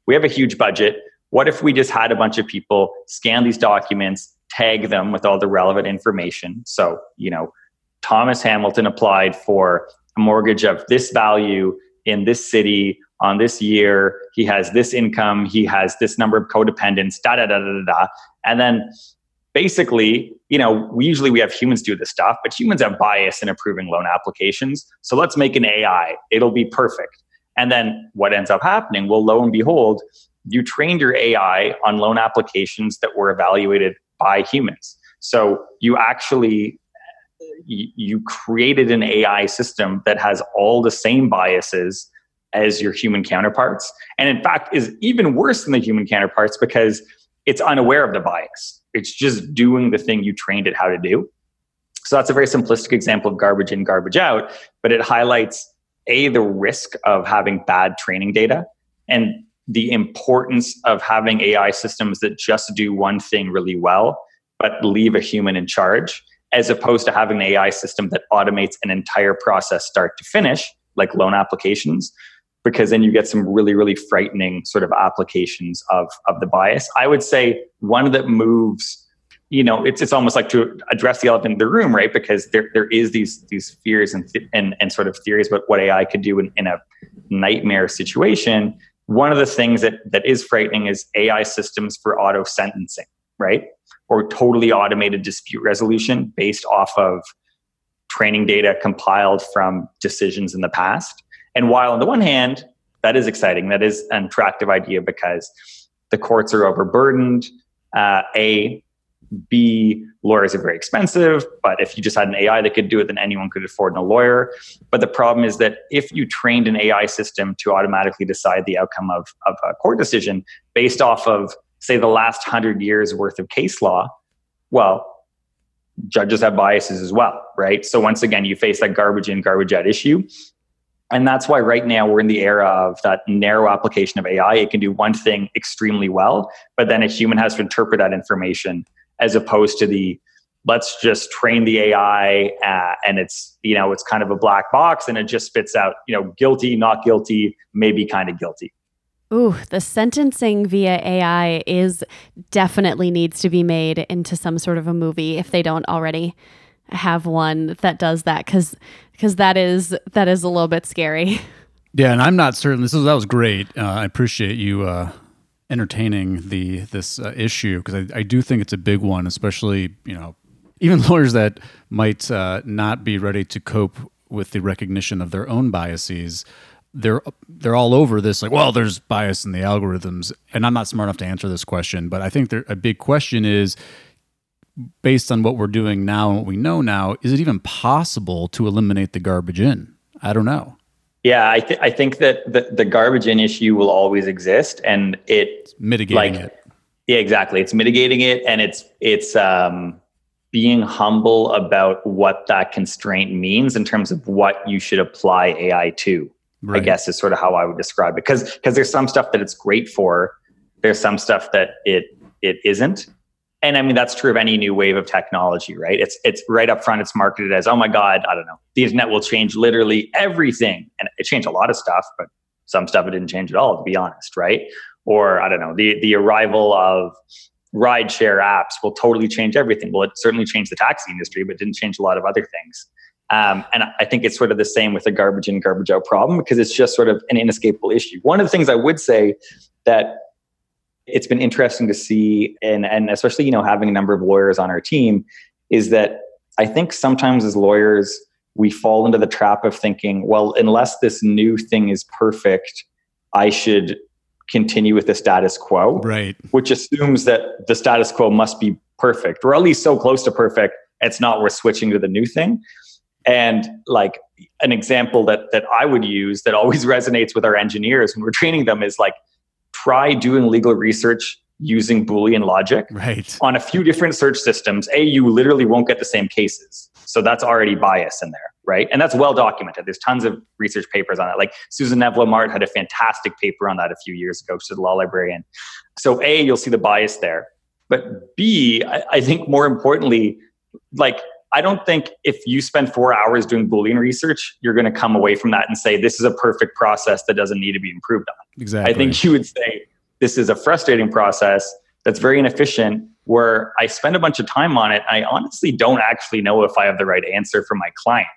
We have a huge budget. What if we just had a bunch of people scan these documents, tag them with all the relevant information. So, you know, Thomas Hamilton applied for a mortgage of this value in this city on this year. He has this income. He has this number of codependents, da da da da da. And then basically, you know, we usually we have humans do this stuff, but humans have bias in approving loan applications. So let's make an AI. It'll be perfect. And then what ends up happening? Well, lo and behold, you trained your AI on loan applications that were evaluated by humans. So you actually you created an AI system that has all the same biases as your human counterparts. And in fact, is even worse than the human counterparts because it's unaware of the bias. It's just doing the thing you trained it how to do. So that's a very simplistic example of garbage in, garbage out, but it highlights A, the risk of having bad training data, and the importance of having AI systems that just do one thing really well, but leave a human in charge, as opposed to having an AI system that automates an entire process start to finish, like loan applications, because then you get some really, really frightening sort of applications of, of the bias. I would say one that moves you know, it's it's almost like to address the elephant in the room, right? Because there there is these these fears and th- and and sort of theories about what AI could do in, in a nightmare situation one of the things that that is frightening is AI systems for auto sentencing, right? Or totally automated dispute resolution based off of training data compiled from decisions in the past. And while on the one hand, that is exciting, that is an attractive idea because the courts are overburdened. Uh, a B, lawyers are very expensive, but if you just had an AI that could do it, then anyone could afford a lawyer. But the problem is that if you trained an AI system to automatically decide the outcome of, of a court decision based off of, say, the last hundred years worth of case law, well, judges have biases as well, right? So once again, you face that garbage in, garbage out issue. And that's why right now we're in the era of that narrow application of AI. It can do one thing extremely well, but then a human has to interpret that information as opposed to the let's just train the AI uh, and it's you know it's kind of a black box and it just spits out you know guilty, not guilty, maybe kind of guilty. Ooh, the sentencing via AI is definitely needs to be made into some sort of a movie if they don't already have one that does that because because that is that is a little bit scary. *laughs* Yeah, and I'm not certain. This is that was great. Uh, I appreciate you uh, entertaining the this uh, issue because I, I do think it's a big one, especially you know even *laughs* lawyers that might uh, not be ready to cope with the recognition of their own biases. They're they're all over this like well there's bias in the algorithms and I'm not smart enough to answer this question but I think there, a big question is based on what we're doing now and what we know now is it even possible to eliminate the garbage in I don't know Yeah, I, th- I think that the, the garbage in issue will always exist, and it mitigating Like- it yeah exactly it's mitigating it, and it's it's um, being humble about what that constraint means in terms of what you should apply AI to. I guess is sort of how I would describe it. Because because there's some stuff that it's great for, there's some stuff that it it isn't. And I mean that's true of any new wave of technology, right? It's it's right up front. It's marketed as, oh my god, I don't know, the internet will change literally everything, and it changed a lot of stuff, but some stuff it didn't change at all, to be honest, right? Or I don't know, the the arrival of rideshare apps will totally change everything. Well, it certainly changed the taxi industry, but didn't change a lot of other things. Um, and I think it's sort of the same with the garbage in, garbage out problem because it's just sort of an inescapable issue. One of the things I would say that it's been interesting to see, and, and especially, you know, having a number of lawyers on our team, is that I think sometimes as lawyers, we fall into the trap of thinking, well, unless this new thing is perfect, I should continue with the status quo right. which assumes that the status quo must be perfect or at least so close to perfect it's not worth switching to the new thing. And like an example that that i would use that always *laughs* resonates with our engineers when we're training them is like try doing legal research using boolean logic right. on a few different search systems a you literally won't get the same cases. So that's already bias in there right? And that's well documented. There's tons of research papers on it like Susan Nevelow Mart had a fantastic paper on that a few years ago she's a law librarian. So a you'll see the bias there. But b i, I think more importantly like i don't think if you spend four hours doing boolean research you're going to come away from that and say this is a perfect process that doesn't need to be improved on exactly I think you would say this is a frustrating process that's very inefficient where I spend a bunch of time on it. I honestly don't actually know if I have the right answer for my client.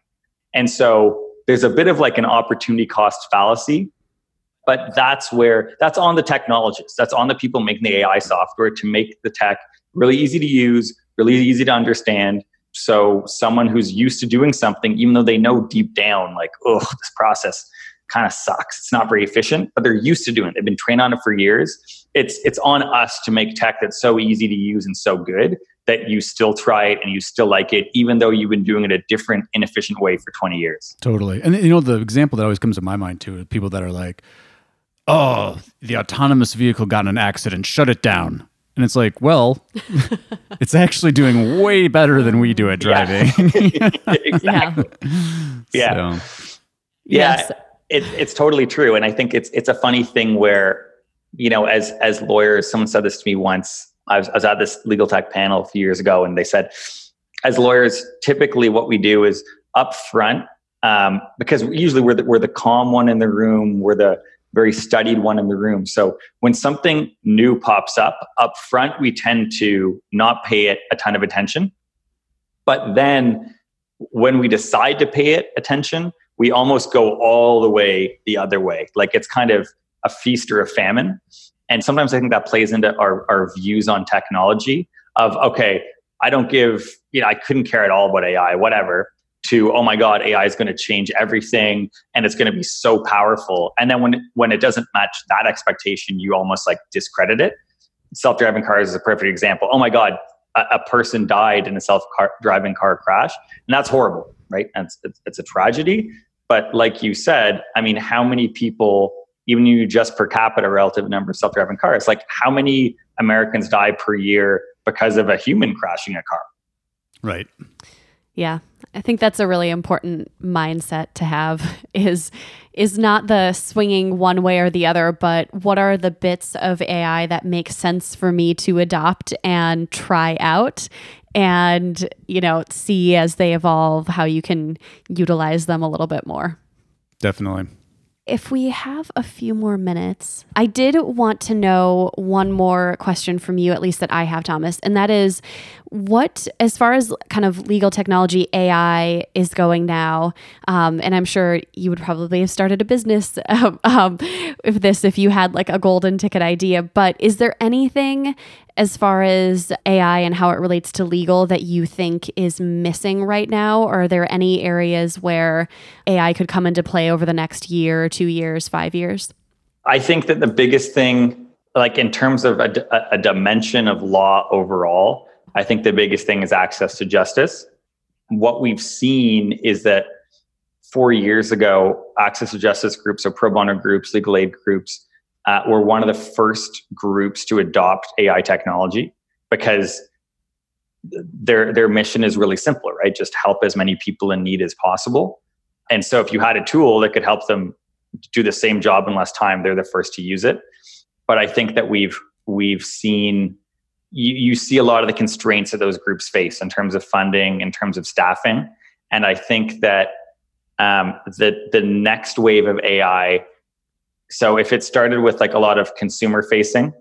And so there's a bit of like an opportunity cost fallacy, but that's where that's on the technologists, that's on the people making the AI software to make the tech really easy to use, really easy to understand. So someone who's used to doing something, even though they know deep down, like, oh, this process kind of sucks. It's not very efficient, but they're used to doing it. They've been trained on it for years. It's it's on us to make tech that's so easy to use and so good that you still try it and you still like it, even though you've been doing it a different, inefficient way for 20 years. Totally. And you know, the example that always comes to my mind too is people that are like, oh, the autonomous vehicle got in an accident, shut it down. And it's like, well, *laughs* it's actually doing way better than we do at driving. *laughs* exactly. *laughs* Yeah. So, Yeah. Yes. it, it's totally true and i think it's it's a funny thing where you know as as lawyers someone said this to me once I was, I was at this legal tech panel a few years ago and they said as lawyers typically what we do is up front um, because usually we're the, we're the calm one in the room we're the very studied one in the room so when something new pops up up front we tend to not pay it a ton of attention but then when we decide to pay it attention we almost go all the way the other way. Like it's kind of a feast or a famine. And sometimes I think that plays into our, our views on technology of, okay, I don't give, you know, I couldn't care at all about AI, whatever, to, oh my God, AI is going to change everything and it's going to be mm. so powerful. And then when, when it doesn't match that expectation, you almost like discredit it. Self-driving cars is a perfect example. Oh my God, a, a person died in a self-driving car crash. And that's horrible, right? And it's, it's, it's a tragedy. But like you said, I mean, how many people, even you just per capita relative number of self-driving cars, like how many Americans die per year because of a human crashing a car? right. Yeah. I think that's a really important mindset to have *laughs* is is not the swinging one way or the other, but what are the bits of AI that make sense for me to adopt and try out and, you know, see as they evolve how you can utilize them a little bit more. Definitely. If we have a few more minutes, I did want to know one more question from you, at least that I have, Thomas, and that is what, as far as kind of legal technology, AI is going now, um, and I'm sure you would probably have started a business *laughs* um, um, if this, if you had like a golden ticket idea, but is there anything as far as AI and how it relates to legal that you think is missing right now? Are there any areas where AI could come into play over the next year, two years, five years? I think that the biggest thing, like in terms of a, a, a dimension of law overall, I think the biggest thing is access to justice. What we've seen is that four years ago, access to justice groups or pro bono groups, legal aid groups, uh, were one of the first groups to adopt AI technology because their their mission is really simple, right? Just help as many people in need as possible. And so, if you had a tool that could help them do the same job in less time, they're the first to use it. But I think that we've we've seen you, you see a lot of the constraints that those groups face in terms of funding, in terms of staffing, and I think that um, the the next wave of AI so if it started with like a lot of consumer facing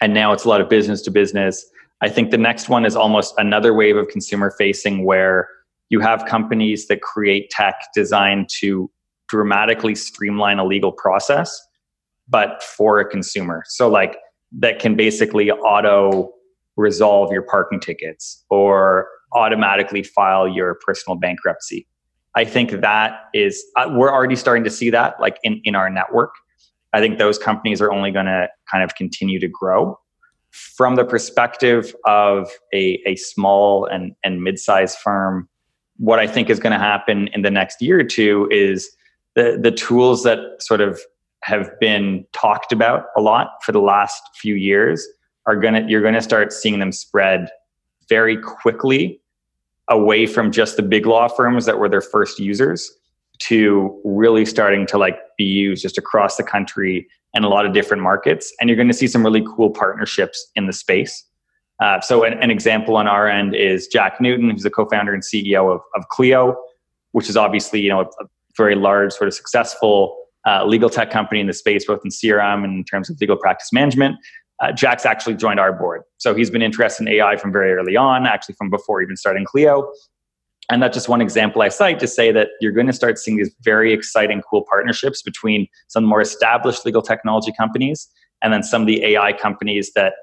and now it's a lot of business to business, I think the next one is almost another wave of consumer facing where you have companies that create tech designed to dramatically streamline a legal process, but for a consumer. So like that can basically auto resolve your parking tickets or automatically file your personal bankruptcy. I think that is uh, we're already starting to see that like in in our network I think those companies are only going to kind of continue to grow. From the perspective of a, a small and, and mid sized firm, what I think is going to happen in the next year or two is the, the tools that sort of have been talked about a lot for the last few years are going to, you're going to start seeing them spread very quickly away from just the big law firms that were their first users to really starting to like be used just across the country and a lot of different markets. And you're going to see some really cool partnerships in the space. Uh, so an, an, example on our end is Jack Newton, who's the co-founder and CEO of, of Clio, which is obviously you know a, a very large, sort of successful uh, legal tech company in the space, both in CRM and in terms of legal practice management. Uh, Jack's actually joined our board, so he's been interested in AI from very early on, actually from before even starting Clio. And that's just one example I cite to say that you're going to start seeing these very exciting, cool partnerships between some more established legal technology companies and then some of the AI companies that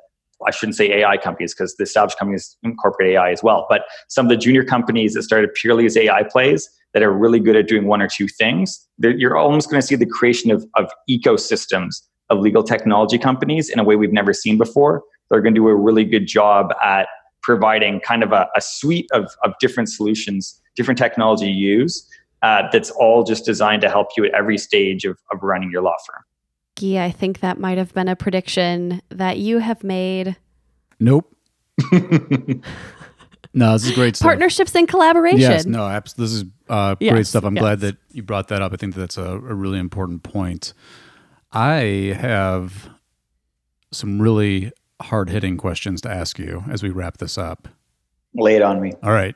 I shouldn't say AI companies because the established companies incorporate AI as well, but some of the junior companies that started purely as AI plays that are really good at doing one or two things, you're almost going to see the creation of, of ecosystems of legal technology companies in a way we've never seen before. They're going to do a really good job at providing kind of a, a suite of, of different solutions, different technology you use uh, that's all just designed to help you at every stage of, of running your law firm. Yeah, I think that might have been a prediction that you have made. Nope. *laughs* no, this is great stuff. Partnerships and collaboration. Yes, no, abs- this is uh, Yes, great stuff. I'm yes. glad that you brought that up. I think that's a, a really important point. I have some really hard hitting questions to ask you as we wrap this up. Lay it on me. All right.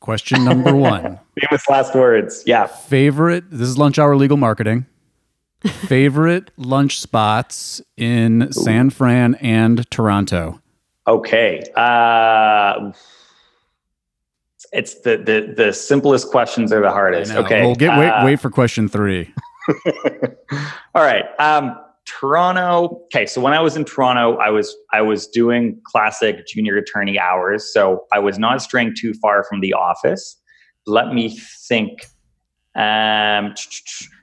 Question number one *laughs* Famous last words. Yeah. favorite, this is lunch hour legal marketing. *laughs* favorite lunch spots in San Fran and Toronto. Okay. Uh, it's the, the the simplest questions are the hardest. Okay. Well, get, wait, Uh, wait for question three. *laughs* All right. Um, Toronto. Okay, so when I was in Toronto, I was I was doing classic junior attorney hours, so I was not straying too far from the office. Let me think. Um,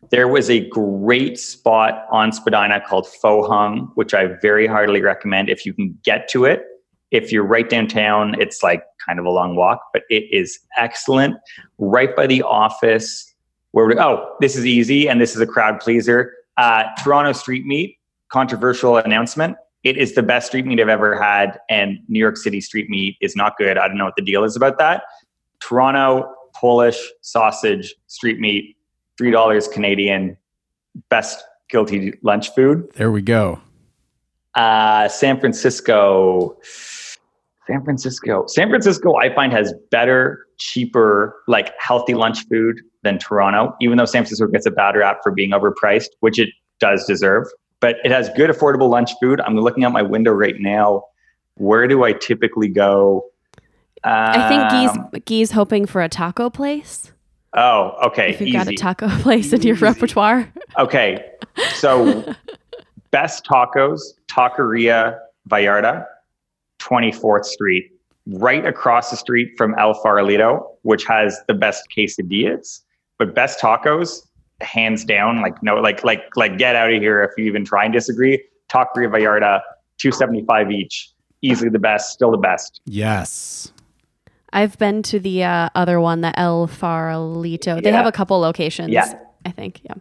there was a great spot on Spadina called Pho Hung, which I very heartily recommend if you can get to it. If you're right downtown, it's like kind of a long walk, but it is excellent. Right by the office. Where we, oh, this is easy, and this is a crowd pleaser. Uh, Toronto Street Meat, controversial announcement. It is the best street meat I've ever had, and New York City street meat is not good. I don't know what the deal is about that. Toronto Polish sausage street meat, three dollars Canadian, best guilty lunch food. There we go. Uh, San Francisco, San Francisco. San Francisco, I find, has better, cheaper, like healthy lunch food than Toronto, even though San Francisco gets a bad rap for being overpriced, which it does deserve. But it has good, affordable lunch food. I'm looking out my window right now. Where do I typically go? I Um, think Gyi's, Gyi's hoping for a taco place. Oh, okay. If you've easy. got a taco *laughs* place in your repertoire. Okay. So, *laughs* best tacos, Taqueria Vallarta, 24th Street, right across the street from El Farolito, which has the best quesadillas. But best tacos, hands down, like no, like like like get out of here if you even try and disagree. Taqueria Vallarta, 275 each, easily the best, still the best. Yes. I've been to the uh, other one, the El Farolito. They Yeah. have a couple locations. Yeah. I think. Yeah.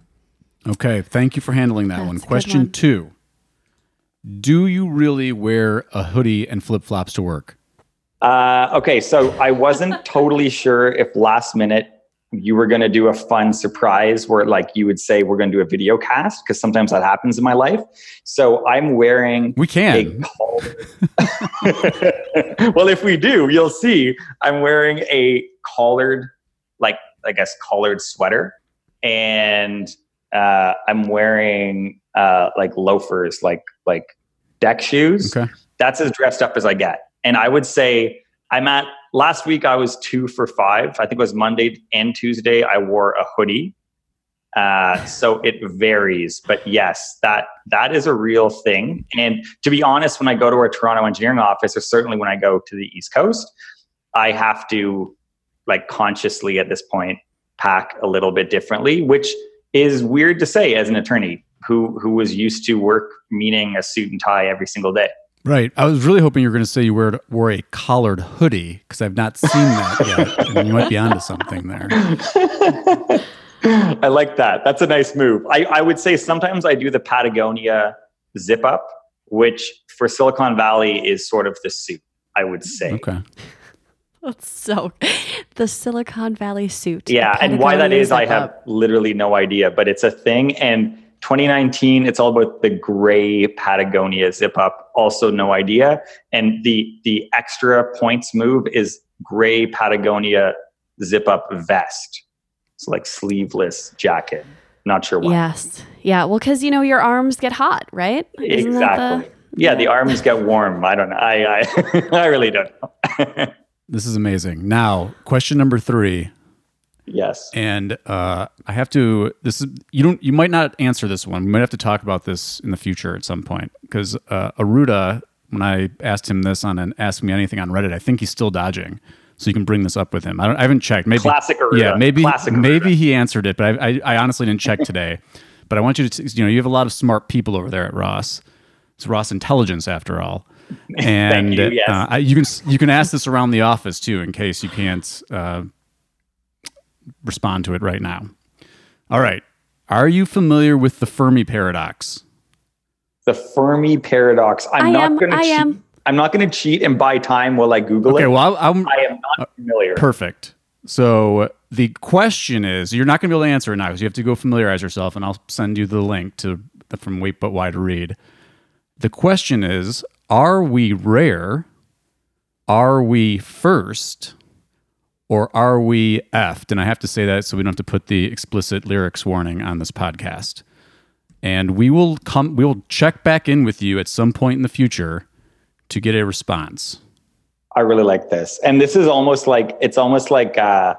Okay. Thank you for handling that That's one. Question one. two Do you really wear a hoodie and flip flops to work? Uh, okay, so I wasn't *laughs* totally sure if last minute you were going to do a fun surprise where, like, you would say we're going to do a video cast because sometimes that happens in my life. So I'm wearing We can. *laughs* well, if we do, you'll see I'm wearing a collared, like I guess collared sweater, and uh, I'm wearing uh, like loafers, like like deck shoes Okay. that's as dressed up as I get. And I would say I'm at last week I was two for five. I think it was Monday and Tuesday. I wore a hoodie. Uh, so it varies, but yes, that that is a real thing. And to be honest, when I go to our Toronto engineering office, or certainly when I go to the East Coast, I have to like consciously at this point pack a little bit differently, which is weird to say as an attorney who who was used to work meaning a suit and tie every single day. Right. I was really hoping you were going to say you wore, wore a collared hoodie because I've not seen that *laughs* yet. and you might be onto something there. *laughs* I like that. That's a nice move. I, I would say sometimes I do the Patagonia zip up, which for Silicon Valley is sort of the suit, I would say. Okay. That's so. The Silicon Valley suit. Yeah, and why that is, Patagonia is, I have literally no idea, but it's a thing. And 2019, it's all about the gray Patagonia zip up. Also, no idea. And the the extra points move is gray Patagonia zip up vest. It's like sleeveless jacket. Not sure why. Yes. Yeah. Well, because you know your arms get hot, right? Isn't that the- Exactly. yeah, the arms get warm. I don't know. I I, *laughs* I really don't know. *laughs* This is amazing. Now, question number three. Yes. And uh, I have to. This is you don't. You might not answer this one. We might have to talk about this in the future at some point because uh, Arruda, when I asked him this on an Ask Me Anything on Reddit, I think he's still dodging. So you can bring this up with him. I, don't, I haven't checked. Maybe Classic Arruda. Yeah, maybe Classic Arruda. maybe he answered it, but I, I, I honestly didn't check today. *laughs* but I want you to. You know, you have a lot of smart people over there at Ross. It's Ross Intelligence after all. *laughs* And you, yes. uh, I, you can you can ask this around the office too, in case you can't uh, respond to it right now. All right. Are you familiar with the Fermi paradox? The Fermi paradox. I'm I not am. going to I cheat. am. I'm not going to cheat and buy time while I Google Okay, it. Okay. Well, I- I'm I am not uh, familiar. perfect. So the question is, you're not going to be able to answer it now because you have to go familiarize yourself, and I'll send you the link to from Wait But Why to read. The question is: Are we rare? Are we first? Or are we effed? And I have to say that so we don't have to put the explicit lyrics warning on this podcast. And we will come. We will check back in with you at some point in the future to get a response. I really like this. And this is almost like it's almost like uh,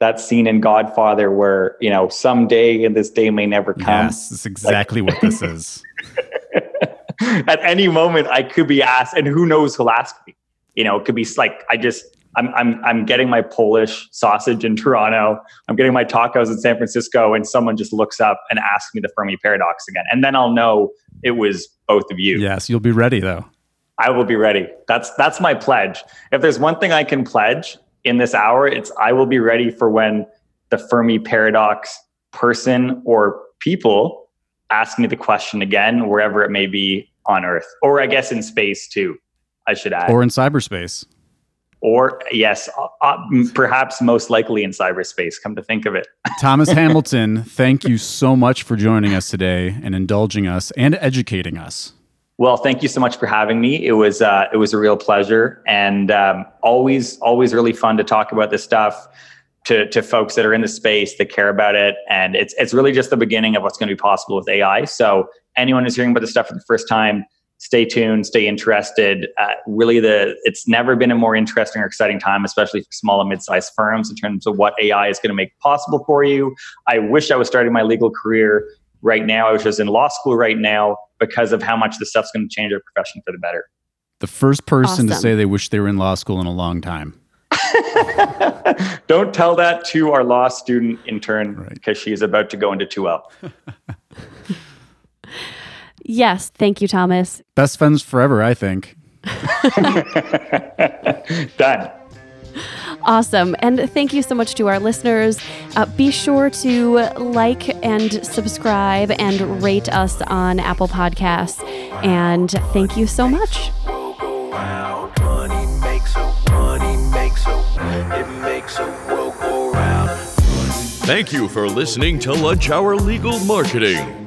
that scene in Godfather where you know someday and this day may never come. Yes, that's exactly what this *laughs* is. At any moment, I could be asked, and who knows who'll ask me. You know, it could be like I just I'm I'm I'm getting my Polish sausage in Toronto. I'm getting my tacos in San Francisco, and someone just looks up and asks me the Fermi paradox again, and then I'll know it was both of you. Yes, you'll be ready though. I will be ready. That's that's my pledge. If there's one thing I can pledge in this hour, it's I will be ready for when the Fermi paradox person or people ask me the question again, wherever it may be on Earth, or I guess in space too. I should add, Or in cyberspace. Or yes, uh, uh, perhaps most likely in cyberspace. Come to think of it, *laughs* Thomas Hamilton, thank you so much for joining us today and indulging us and educating us. Well, thank you so much for having me. It was uh, it was a real pleasure, and um, always always really fun to talk about this stuff to to folks that are in the space that care about it. And it's it's really just the beginning of what's going to be possible with AI. So anyone who's hearing about this stuff for the first time, stay tuned, stay interested. Uh, really, the it's never been a more interesting or exciting time, especially for small and mid-sized firms, in terms of what AI is going to make possible for you. I wish I was starting my legal career right now. I was just in law school right now because of how much this stuff's going to change our profession for the better. The first person to say they wish they were in law school in a long time. *laughs* Don't tell that to our law student intern Right. because she's about to go into 2L. *laughs* Yes, thank you, Thomas. Best friends forever, I think. *laughs* Done. Awesome. And thank you so much to our listeners. Uh, be sure to like and subscribe and rate us on Apple Podcasts. And thank you so much. world go round. Money makes a money makes a it makes a world go round. Thank you for listening to Lunch Hour Legal Marketing.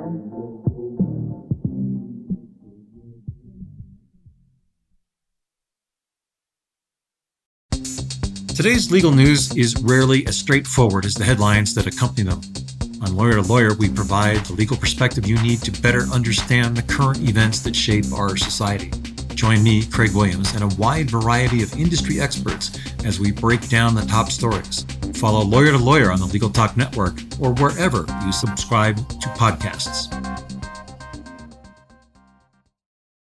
Today's legal news is rarely as straightforward as the headlines that accompany them. On Lawyer to Lawyer, we provide the legal perspective you need to better understand the current events that shape our society. Join me, Craig Williams, and a wide variety of industry experts as we break down the top stories. Follow Lawyer to Lawyer on the Legal Talk Network or wherever you subscribe to podcasts.